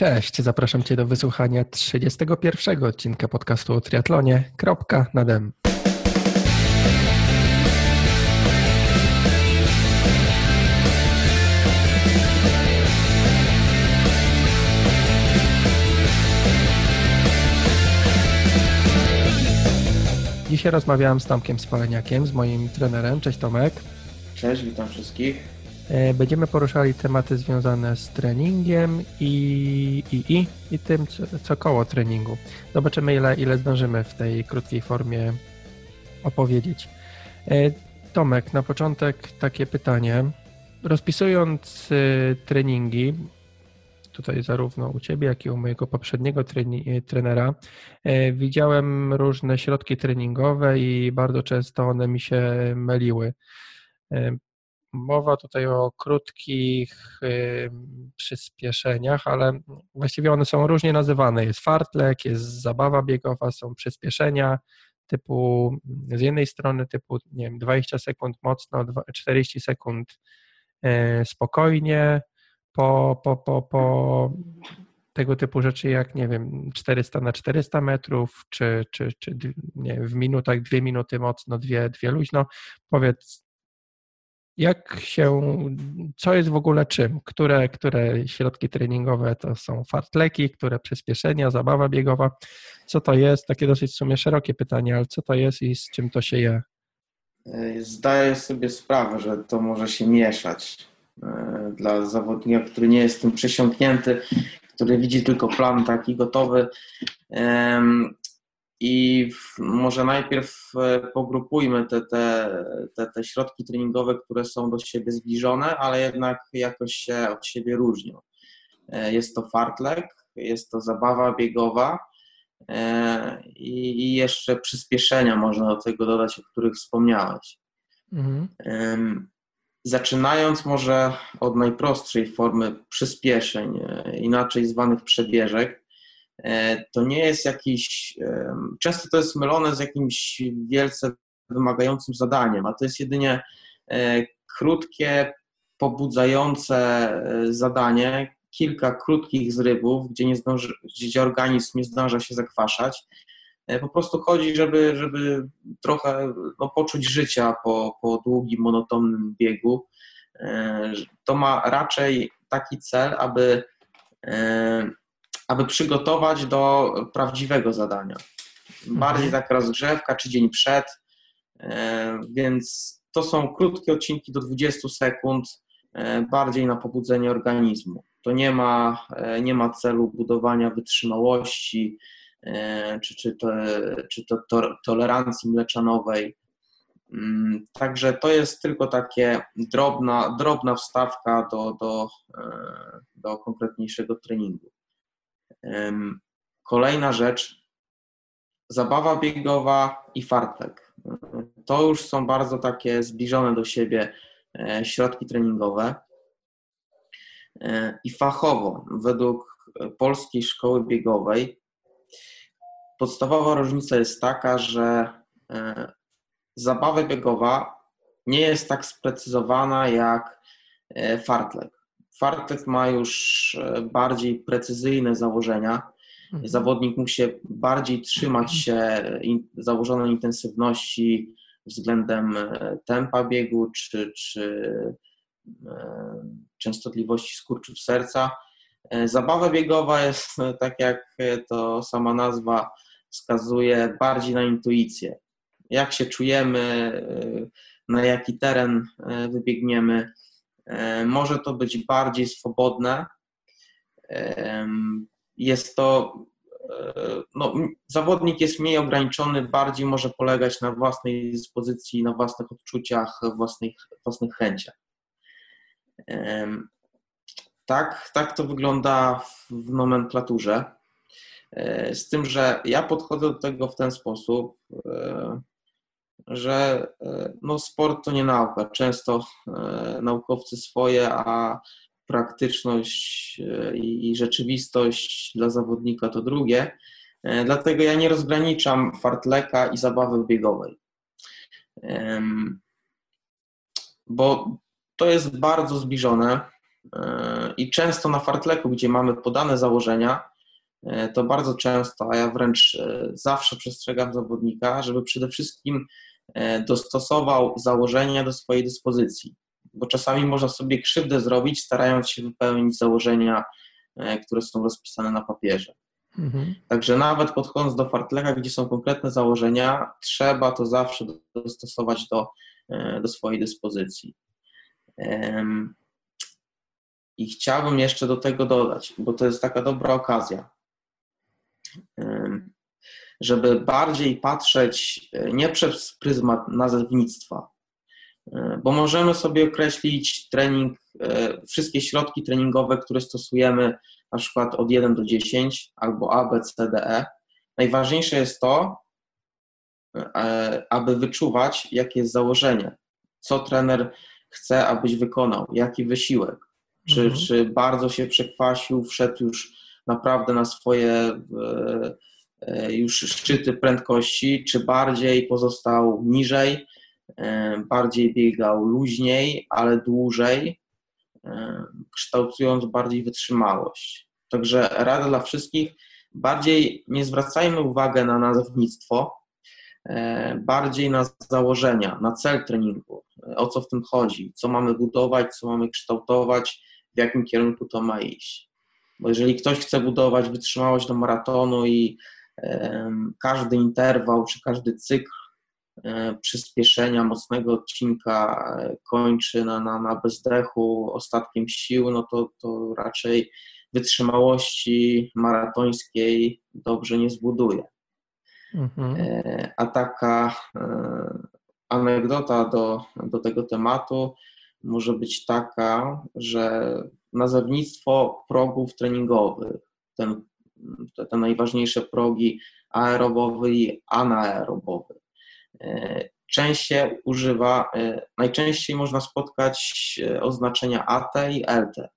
Cześć, zapraszam Cię do wysłuchania 31 odcinka podcastu o triatlonie. Kropka na dem. Dzisiaj rozmawiałem z Tomkiem Spaleniakiem, z moim trenerem. Cześć Tomek. Cześć, witam wszystkich. E, będziemy poruszali tematy związane z treningiem i, i, i, i tym, co, co koło treningu. Zobaczymy, ile, ile zdążymy w tej krótkiej formie opowiedzieć. E, Tomek, na początek takie pytanie. Rozpisując e, treningi, tutaj zarówno u Ciebie, jak i u mojego poprzedniego trenera, widziałem różne środki treningowe i bardzo często one mi się myliły. Mowa tutaj o krótkich przyspieszeniach, ale właściwie one są różnie nazywane. Jest fartlek, jest zabawa biegowa, są przyspieszenia typu z jednej strony typu nie wiem, 20 sekund mocno, 40 sekund e, spokojnie, po, po, po, po tego typu rzeczy jak, nie wiem, 400 na 400 metrów, czy, czy, czy nie, w minutach dwie minuty mocno, dwie, dwie luźno. Powiedz, jak się, co jest w ogóle czym? Które, które środki treningowe to są fartleki, które przyspieszenia, zabawa biegowa? Co to jest? Takie dosyć w sumie szerokie pytanie, ale co to jest i z czym to się je? Zdaję sobie sprawę, że to może się mieszać e, dla zawodnika, który nie jest tym przesiąknięty, który widzi tylko plan taki gotowy. I może najpierw e, pogrupujmy te, te, te, te środki treningowe, które są do siebie zbliżone, ale jednak jakoś się od siebie różnią. E, jest to fartlek, jest to zabawa biegowa e, i, jeszcze przyspieszenia można do tego dodać, o których wspomniałeś. Mhm. Zaczynając może od najprostszej formy przyspieszeń, inaczej zwanych przebieżek, to nie jest jakiś, często to jest mylone z jakimś wielce wymagającym zadaniem, a to jest jedynie e, krótkie, pobudzające e, zadanie, kilka krótkich zrywów, gdzie, nie zdąży, gdzie organizm nie zdąża się zakwaszać. Po prostu chodzi, żeby, żeby trochę no, poczuć życia po, po długim, monotonnym biegu. To ma raczej taki cel, aby aby przygotować do prawdziwego zadania. Bardziej mhm. taka rozgrzewka czy dzień przed, e, więc to są krótkie odcinki do 20 sekund, e, bardziej na pobudzenie organizmu. To nie ma, e, nie ma celu budowania wytrzymałości czy, czy, to, czy to, to tolerancji mleczanowej. Mm, także to jest tylko takie drobna, drobna wstawka do, do, do konkretniejszego treningu. Kolejna rzecz, zabawa biegowa i fartlek. To już są bardzo takie zbliżone do siebie e, środki treningowe. E, I fachowo, według Polskiej Szkoły Biegowej, podstawowa różnica jest taka, że e, zabawa biegowa nie jest tak sprecyzowana jak fartlek. Fartlek ma już e, bardziej precyzyjne założenia. Mhm. Zawodnik musi bardziej trzymać się założonej intensywności względem e, tempa biegu czy, czy e, częstotliwości skurczów serca. Zabawa biegowa jest, tak jak to sama nazwa wskazuje, bardziej na intuicję. Jak się czujemy, na jaki teren wybiegniemy, może to być bardziej swobodne. Jest to, e, no, zawodnik jest mniej ograniczony, bardziej może polegać na własnej dyspozycji, na własnych odczuciach, własnych, własnych chęciach. Tak, tak to wygląda w nomenklaturze. E, z tym, że ja podchodzę do tego w ten sposób, że e, no, sport to nie nauka. Często e, naukowcy swoje, a praktyczność e, i rzeczywistość dla zawodnika to drugie. Dlatego ja nie rozgraniczam fartleka i zabawy biegowej. Bo to jest bardzo zbliżone. I często na fartleku, gdzie mamy podane założenia, to bardzo często, a ja wręcz zawsze przestrzegam zawodnika, żeby przede wszystkim dostosował założenia do swojej dyspozycji, bo czasami można sobie krzywdę zrobić, starając się wypełnić założenia, które są rozpisane na papierze. Mhm. Także nawet podchodząc do fartleka, gdzie są konkretne założenia, trzeba to zawsze dostosować do, e, do swojej dyspozycji. I chciałbym jeszcze do tego dodać, bo to jest taka dobra okazja, żeby bardziej patrzeć e, nie przez pryzmat nazewnictwa, e, bo możemy sobie określić trening, wszystkie środki treningowe, które stosujemy na przykład od 1 do 10 albo A, B, C, D, E. Najważniejsze jest to, e, aby wyczuwać, jakie jest założenie, co trener chce, abyś wykonał, jaki wysiłek. Czy, mhm. czy bardzo się przekwasił, wszedł już naprawdę na swoje e, e, już szczyty prędkości, czy bardziej pozostał niżej, bardziej biegał luźniej, ale dłużej, kształtując bardziej wytrzymałość. Także rada dla wszystkich, bardziej nie zwracajmy uwagi na nazewnictwo, e, bardziej na założenia, na cel treningu, o co w tym chodzi, co mamy budować, co mamy kształtować, w jakim kierunku to ma iść. Bo jeżeli ktoś chce budować wytrzymałość do maratonu i każdy interwał czy każdy cykl E, przyspieszenia mocnego odcinka e, kończy na, na, na bezdechu ostatkiem sił, no to, to raczej wytrzymałości maratońskiej dobrze nie zbuduje. Mhm. E, a taka anegdota do, do tego tematu może być taka, że nazewnictwo progów treningowych, ten, te, te najważniejsze progi aerobowy i anaerobowy, częściej używa, e, najczęściej można spotkać e, oznaczenia AT i LT.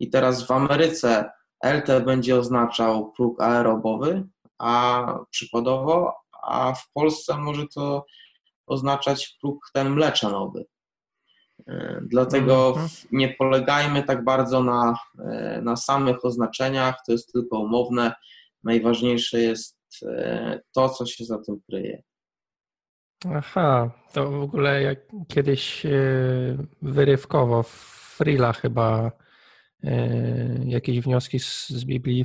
I teraz w Ameryce LT będzie oznaczał próg aerobowy, a przykładowo, a w Polsce może to oznaczać próg ten mleczanowy. E, dlatego mhm. nie polegajmy tak bardzo na, na samych oznaczeniach, to jest tylko umowne. Najważniejsze jest to, co się za tym kryje. Aha, to w ogóle jak kiedyś e, wyrywkowo w Frila chyba e, jakieś wnioski z, z Biblii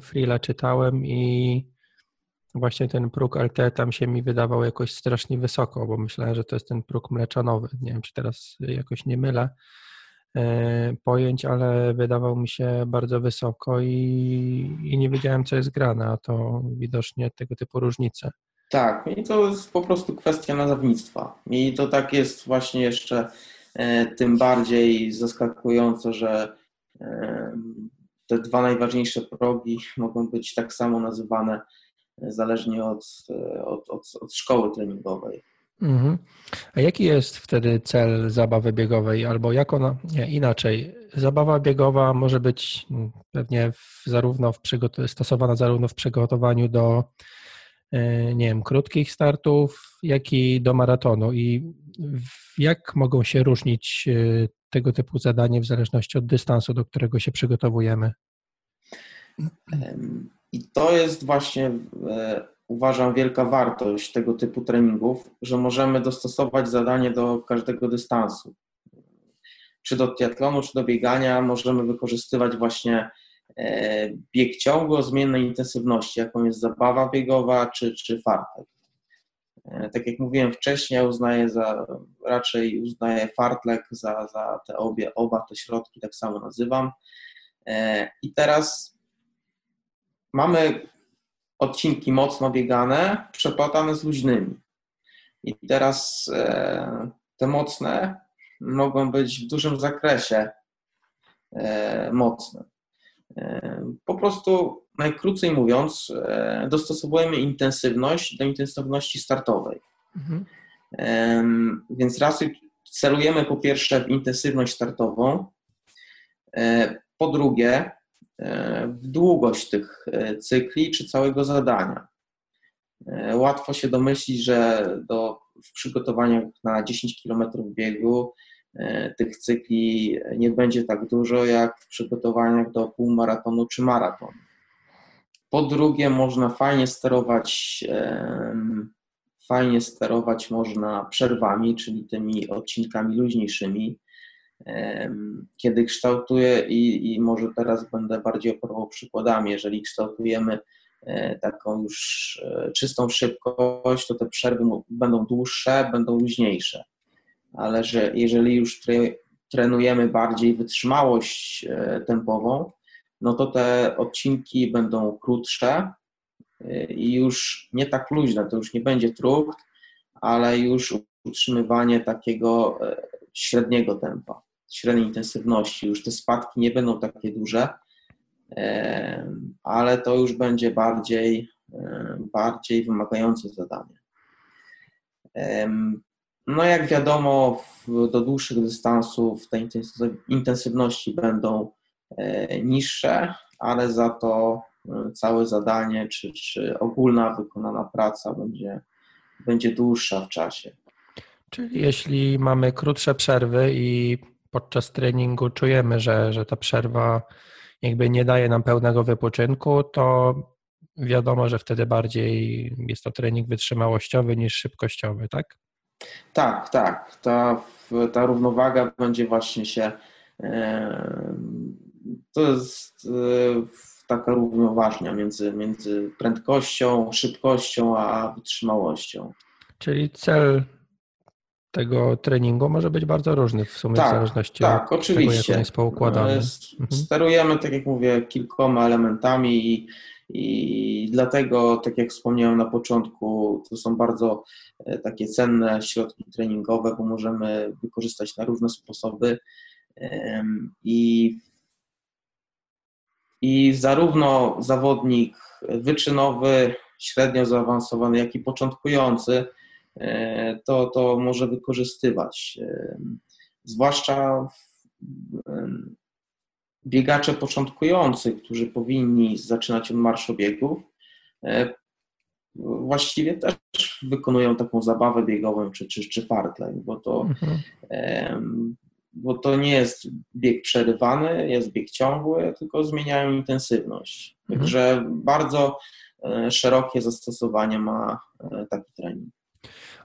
Frila czytałem i właśnie ten próg LT tam się mi wydawał jakoś strasznie wysoko, bo myślałem, że to jest ten próg mleczanowy. Nie wiem, czy teraz jakoś nie mylę e, pojęć, ale wydawał mi się bardzo wysoko i, i nie wiedziałem, co jest grane, a to widocznie tego typu różnice. Tak, i to jest po prostu kwestia nazewnictwa. I to tak jest właśnie jeszcze e, tym bardziej zaskakująco, że e, te dwa najważniejsze progi mogą być tak samo nazywane zależnie od, od, od, od szkoły treningowej. Mhm. A jaki jest wtedy cel zabawy biegowej, albo jak ona, nie, inaczej, zabawa biegowa może być mm, pewnie w, zarówno w stosowana zarówno w przygotowaniu do E, nie wiem, krótkich startów, jak i do maratonu. I jak mogą się różnić e, tego typu zadania w zależności od dystansu, do którego się przygotowujemy? I to jest właśnie, e, uważam, wielka wartość tego typu treningów, że możemy dostosować zadanie do każdego dystansu. Czy do triatlonu, czy do biegania możemy wykorzystywać właśnie E, bieg ciągu o zmiennej intensywności, jaką jest zabawa biegowa czy, czy fartlek. E, tak jak mówiłem wcześniej, uznaję za, raczej uznaję fartlek za, za te obie, oba te środki, tak samo nazywam. E, I teraz mamy odcinki mocno biegane, przeplatane z luźnymi. I teraz te mocne mogą być w dużym zakresie mocne. Po prostu, najkrócej mówiąc, e, dostosowujemy intensywność do intensywności startowej. Mhm. Więc raz celujemy po pierwsze w intensywność startową, e, po drugie e, w długość tych cykli czy całego zadania. Łatwo się domyślić, że do, w przygotowaniach na 10 km biegu tych cykli nie będzie tak dużo jak w przygotowaniach do półmaratonu czy maratonu. Po drugie, można fajnie sterować, fajnie sterować można przerwami, czyli tymi odcinkami luźniejszymi. Kiedy kształtuję i, i może teraz będę bardziej operował przykładami, jeżeli kształtujemy e, taką już e, czystą szybkość, to te przerwy będą dłuższe, będą luźniejsze. Ale że jeżeli już trenujemy bardziej wytrzymałość e, tempową, no to te odcinki będą krótsze i już nie tak luźne, to już nie będzie trukt, ale już utrzymywanie takiego średniego tempa, średniej intensywności. Już te spadki nie będą takie duże, ale to już będzie bardziej, bardziej wymagające zadanie. No jak wiadomo, do dłuższych dystansów te intensywności będą E, niższe, ale za to e, całe zadanie czy, czy ogólna wykonana praca będzie, będzie dłuższa w czasie. Czyli jeśli mamy krótsze przerwy i podczas treningu czujemy, że, że ta przerwa jakby nie daje nam pełnego wypoczynku, to wiadomo, że wtedy bardziej jest to trening wytrzymałościowy niż szybkościowy, tak? Tak, tak. Ta, ta równowaga będzie właśnie się to jest e, taka równoważnia między, między prędkością, szybkością, a wytrzymałością. Czyli cel tego treningu może być bardzo różny w sumie tak, w zależności tak, od oczywiście. tego, jak on jest poukładany. E, mhm. Sterujemy, tak jak mówię, kilkoma elementami i, i dlatego, tak jak wspomniałem na początku, to są bardzo e, takie cenne środki treningowe, bo możemy wykorzystać na różne sposoby i i zarówno zawodnik wyczynowy, średnio zaawansowany, jak i początkujący to, to może wykorzystywać. E, zwłaszcza biegacze początkujący, którzy powinni zaczynać od marszobiegów, e, właściwie też wykonują taką zabawę biegową czy, czy, czy fartlek, bo to mhm bo to nie jest bieg przerywany, jest bieg ciągły, tylko zmieniają intensywność. Mhm. Także bardzo e, szerokie zastosowanie ma e, taki trening.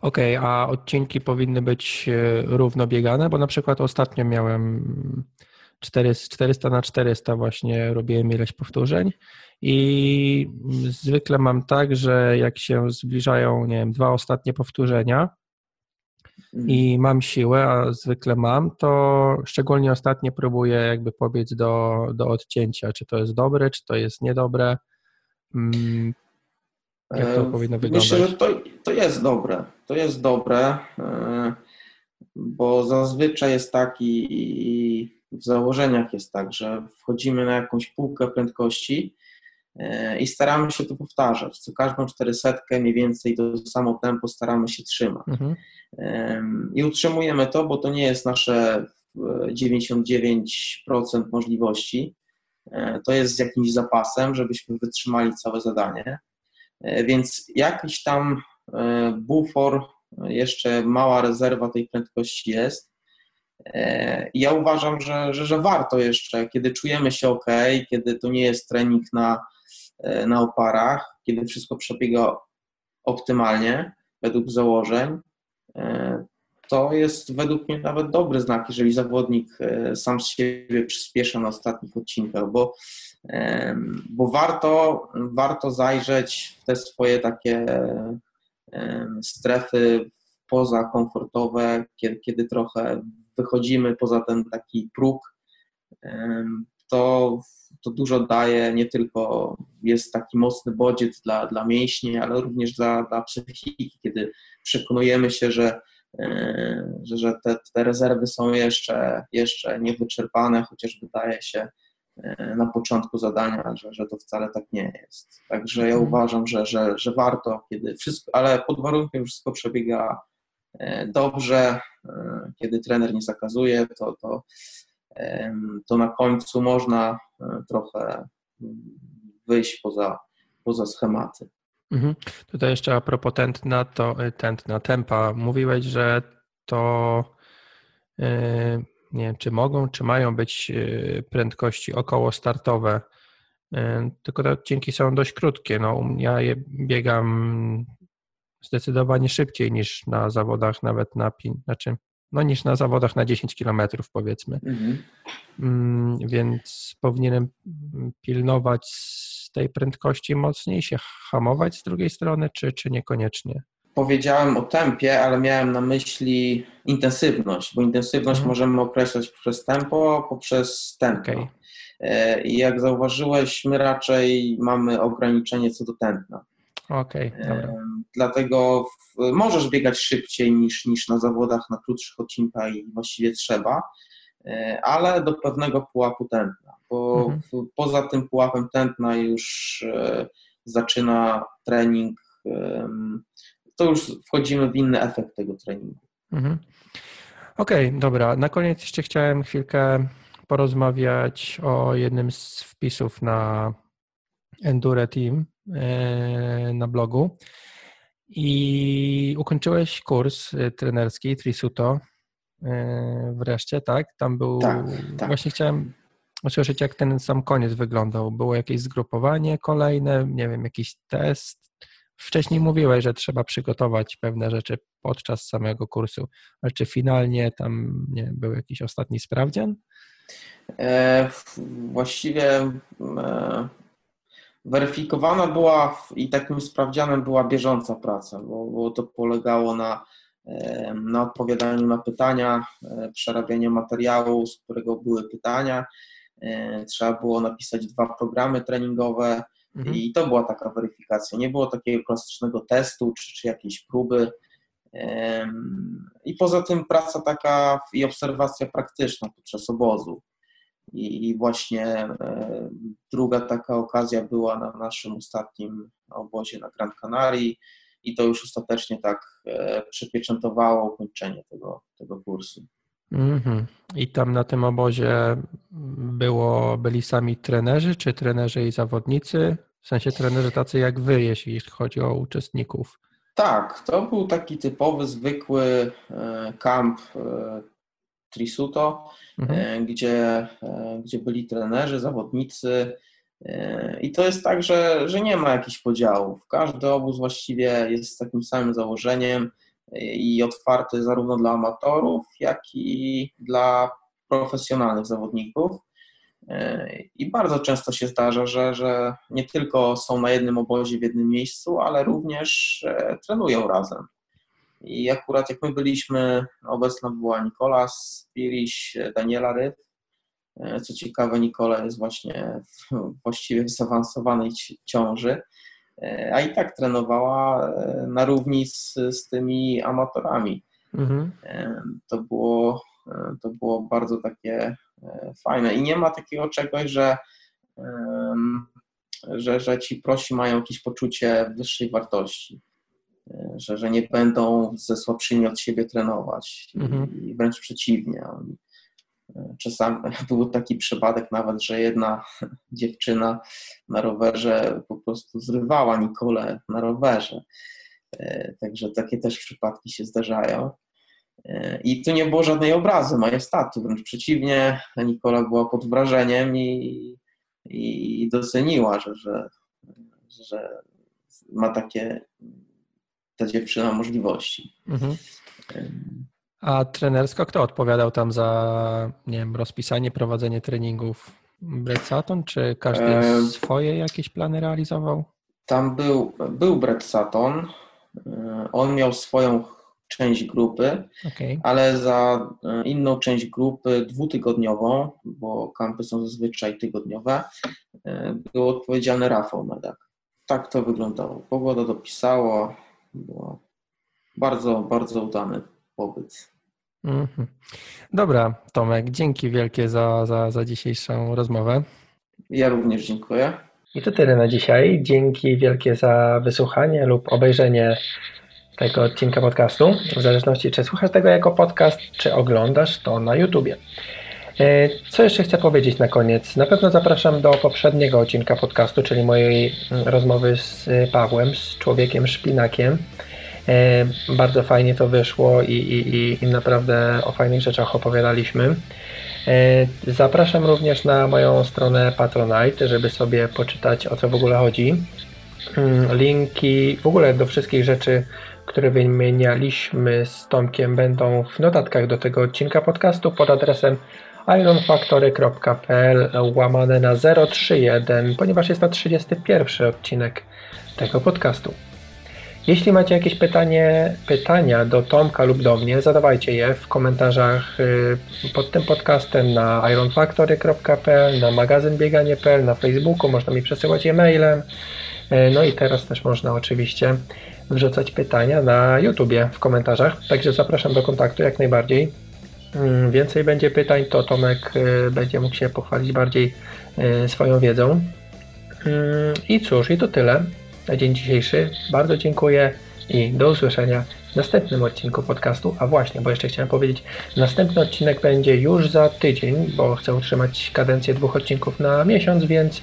Okej, okay, a odcinki powinny być e, równo biegane, bo na przykład ostatnio miałem 400 na 400 właśnie robiłem ileś powtórzeń i zwykle mam tak, że jak się zbliżają, nie wiem, dwa ostatnie powtórzenia, i mam siłę, a zwykle mam, to szczególnie ostatnio próbuję jakby pobiec do, do odcięcia, czy to jest dobre, czy to jest niedobre. Jak to e, powinno wyglądać? Myślę, że to, to jest dobre. To jest dobre, e, bo zazwyczaj jest tak i, w założeniach jest tak, że wchodzimy na jakąś półkę prędkości e, i staramy się to powtarzać. Co każdą 400 mniej więcej to samo tempo staramy się trzymać. Mhm. I utrzymujemy to, bo to nie jest nasze 99% możliwości. To jest z jakimś zapasem, żebyśmy wytrzymali całe zadanie. E, więc jakiś tam e, bufor, jeszcze mała rezerwa tej prędkości jest. Ja uważam, że, że, że warto jeszcze, kiedy czujemy się ok, kiedy to nie jest trening na, na oparach, kiedy wszystko przebiega optymalnie według założeń, E, to jest według mnie nawet dobry znak, jeżeli zawodnik e, sam z siebie przyspiesza na ostatnich odcinkach, bo, bo warto, warto zajrzeć w te swoje takie strefy pozakomfortowe, kiedy, kiedy trochę wychodzimy poza ten taki próg, to, to dużo daje, nie tylko jest taki mocny bodziec dla, dla mięśni, ale również dla, dla psychiki, kiedy przekonujemy się, że, że, że te, te rezerwy są jeszcze, jeszcze niewyczerpane, chociaż wydaje się e, na początku zadania, że, że to wcale tak nie jest. Także ja mhm. uważam, że, że, że warto, kiedy wszystko, ale pod warunkiem, że wszystko przebiega e, dobrze, kiedy trener nie zakazuje, to, to, to na końcu można trochę wyjść poza, poza schematy. Mhm. Tutaj jeszcze a propos tętna, to y, tętna, tempa. Mówiłeś, że to nie wiem, czy mogą, czy mają być prędkości około startowe, tylko te odcinki są dość krótkie. No, ja je biegam zdecydowanie szybciej niż na zawodach nawet na, znaczy no niż na zawodach na 10 km powiedzmy. Mhm. Mm, więc powinienem pilnować tej prędkości mocniej, się hamować z drugiej strony, czy, czy niekoniecznie? Powiedziałem o tempie, ale miałem na myśli intensywność, bo intensywność mhm. możemy określać poprzez tempo, poprzez tempo. Okay. E, I jak zauważyłeś, my raczej mamy ograniczenie co do tętna. Okej, okay, dobra. Dlatego w, możesz biegać szybciej niż, niż na zawodach na krótszych odcinkach i właściwie trzeba, e, ale do pewnego pułapu tętna, bo mhm. poza tym pułapem tętna już e, zaczyna trening, e, to już wchodzimy w inny efekt tego treningu. Mhm. Okej, okay, dobra. Na koniec jeszcze chciałem chwilkę porozmawiać o jednym z wpisów na Endure Team e, na blogu. I ukończyłeś kurs e, trenerski Trisuto e, wreszcie, tak? Tam był. Tak, tak. Właśnie chciałem usłyszeć, jak ten sam koniec wyglądał. Było jakieś zgrupowanie kolejne, nie wiem, jakiś test. Wcześniej mówiłeś, że trzeba przygotować pewne rzeczy podczas samego kursu, ale czy finalnie tam nie był jakiś ostatni sprawdzian? E, właściwie e, Weryfikowana była i takim sprawdzianem była bieżąca praca, bo, bo to polegało na, na odpowiadaniu na pytania, e, przerabianiu materiału, z którego były pytania. E, trzeba było napisać dwa programy treningowe mhm. i to była taka weryfikacja. Nie było takiego klasycznego testu czy, czy jakiejś próby. I poza tym praca taka i obserwacja praktyczna podczas obozu. I właśnie e, druga taka okazja była na naszym ostatnim obozie na Gran Canaria i to już ostatecznie tak e, przypieczętowało ukończenie tego, tego kursu. Mm -hmm. I tam na tym obozie było, byli sami trenerzy, czy trenerzy i zawodnicy? W sensie trenerzy tacy jak wy, jeśli chodzi o uczestników. Tak, to był taki typowy, zwykły e, kamp Trisuto, mhm. E, gdzie, e, gdzie byli trenerzy, zawodnicy. E, I to jest tak, że, że nie ma jakichś podziałów. Każdy obóz właściwie jest z takim samym założeniem i otwarty zarówno dla amatorów, jak i dla profesjonalnych zawodników. I bardzo często się zdarza, że, że nie tylko są na jednym obozie w jednym miejscu, ale również trenują razem. I akurat jak my byliśmy, obecna była Nikola Spiriś, Daniela Ryb. E, co ciekawe, Nikola jest właśnie w, właściwie w zaawansowanej ciąży, e, a i tak trenowała e, na równi z, z tymi amatorami. Mhm. To, było, to było bardzo takie fajne. I nie ma takiego czegoś, że, że, że ci prosi mają jakieś poczucie wyższej wartości że, że nie będą ze słabszymi od siebie trenować mhm. i wręcz przeciwnie. Czasami był taki przypadek nawet, że jedna dziewczyna na rowerze po prostu zrywała Nikolę na rowerze. E, także takie też przypadki się zdarzają. E, I tu nie było żadnej obrazy majestatu, wręcz przeciwnie, Nikola była pod wrażeniem i, i doceniła, że, że, że ma takie ta dziewczyna możliwości. Mhm. A trenersko kto odpowiadał tam za, nie wiem, rozpisanie, prowadzenie treningów? Brett Sutton, czy każdy e... swoje jakieś plany realizował? Tam był, był Brett Sutton. E, on miał swoją część grupy, okay. ale za e, inną część grupy dwutygodniową, bo kampy są zazwyczaj tygodniowe, e, był odpowiedzialny Rafał Medak. Tak to wyglądało. Pogoda dopisało, było bardzo, bardzo udany pobyt. Mhm. Dobra, Tomek, dzięki wielkie za, za, za dzisiejszą rozmowę. Ja również dziękuję. I to tyle na dzisiaj. Dzięki wielkie za wysłuchanie lub obejrzenie tego odcinka podcastu. W zależności, czy słuchasz tego jako podcast, czy oglądasz to na YouTubie. E, co jeszcze chcę powiedzieć na koniec? Na pewno zapraszam do poprzedniego odcinka podcastu, czyli mojej mm, rozmowy z Pawłem, z człowiekiem szpinakiem. Bardzo fajnie to wyszło i, i, i naprawdę o fajnych rzeczach opowiadaliśmy. Zapraszam również na moją stronę Patronite, żeby sobie poczytać o co w ogóle chodzi. Mm, linki w ogóle do wszystkich rzeczy, które wymienialiśmy z Tomkiem, będą w notatkach do tego odcinka podcastu pod adresem ironfactory.pl łamane na 031, ponieważ jest to 31 odcinek tego podcastu. Jeśli macie jakieś pytanie, pytania do Tomka lub do mnie, zadawajcie je w komentarzach y, pod tym podcastem na ironfactory.pl, na magazynbieganie.pl, na Facebooku, można mi przesyłać e-mailem. Y, no i teraz też można oczywiście wrzucać pytania na YouTubie w komentarzach, także zapraszam do kontaktu jak najbardziej. Mm, więcej będzie pytań, to Tomek y, będzie mógł się pochwalić bardziej swoją wiedzą. Mm, I cóż, i to tyle na dzień dzisiejszy. Bardzo dziękuję i do usłyszenia w następnym odcinku podcastu. A właśnie, bo jeszcze chciałem powiedzieć, następny odcinek będzie już za tydzień, bo chcę utrzymać kadencję dwóch odcinków na miesiąc, więc,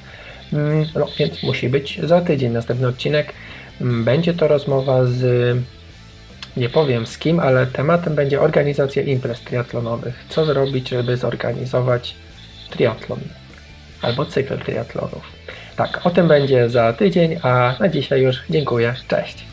mm, no, więc musi być za tydzień następny odcinek. Mm, będzie to rozmowa z nie powiem z kim, ale tematem będzie organizacja imprez triatlonowych. Co zrobić, żeby zorganizować triatlon albo cykl triatlonów. Tak, o tym będzie za tydzień, a na dzisiaj już dziękuję. Cześć.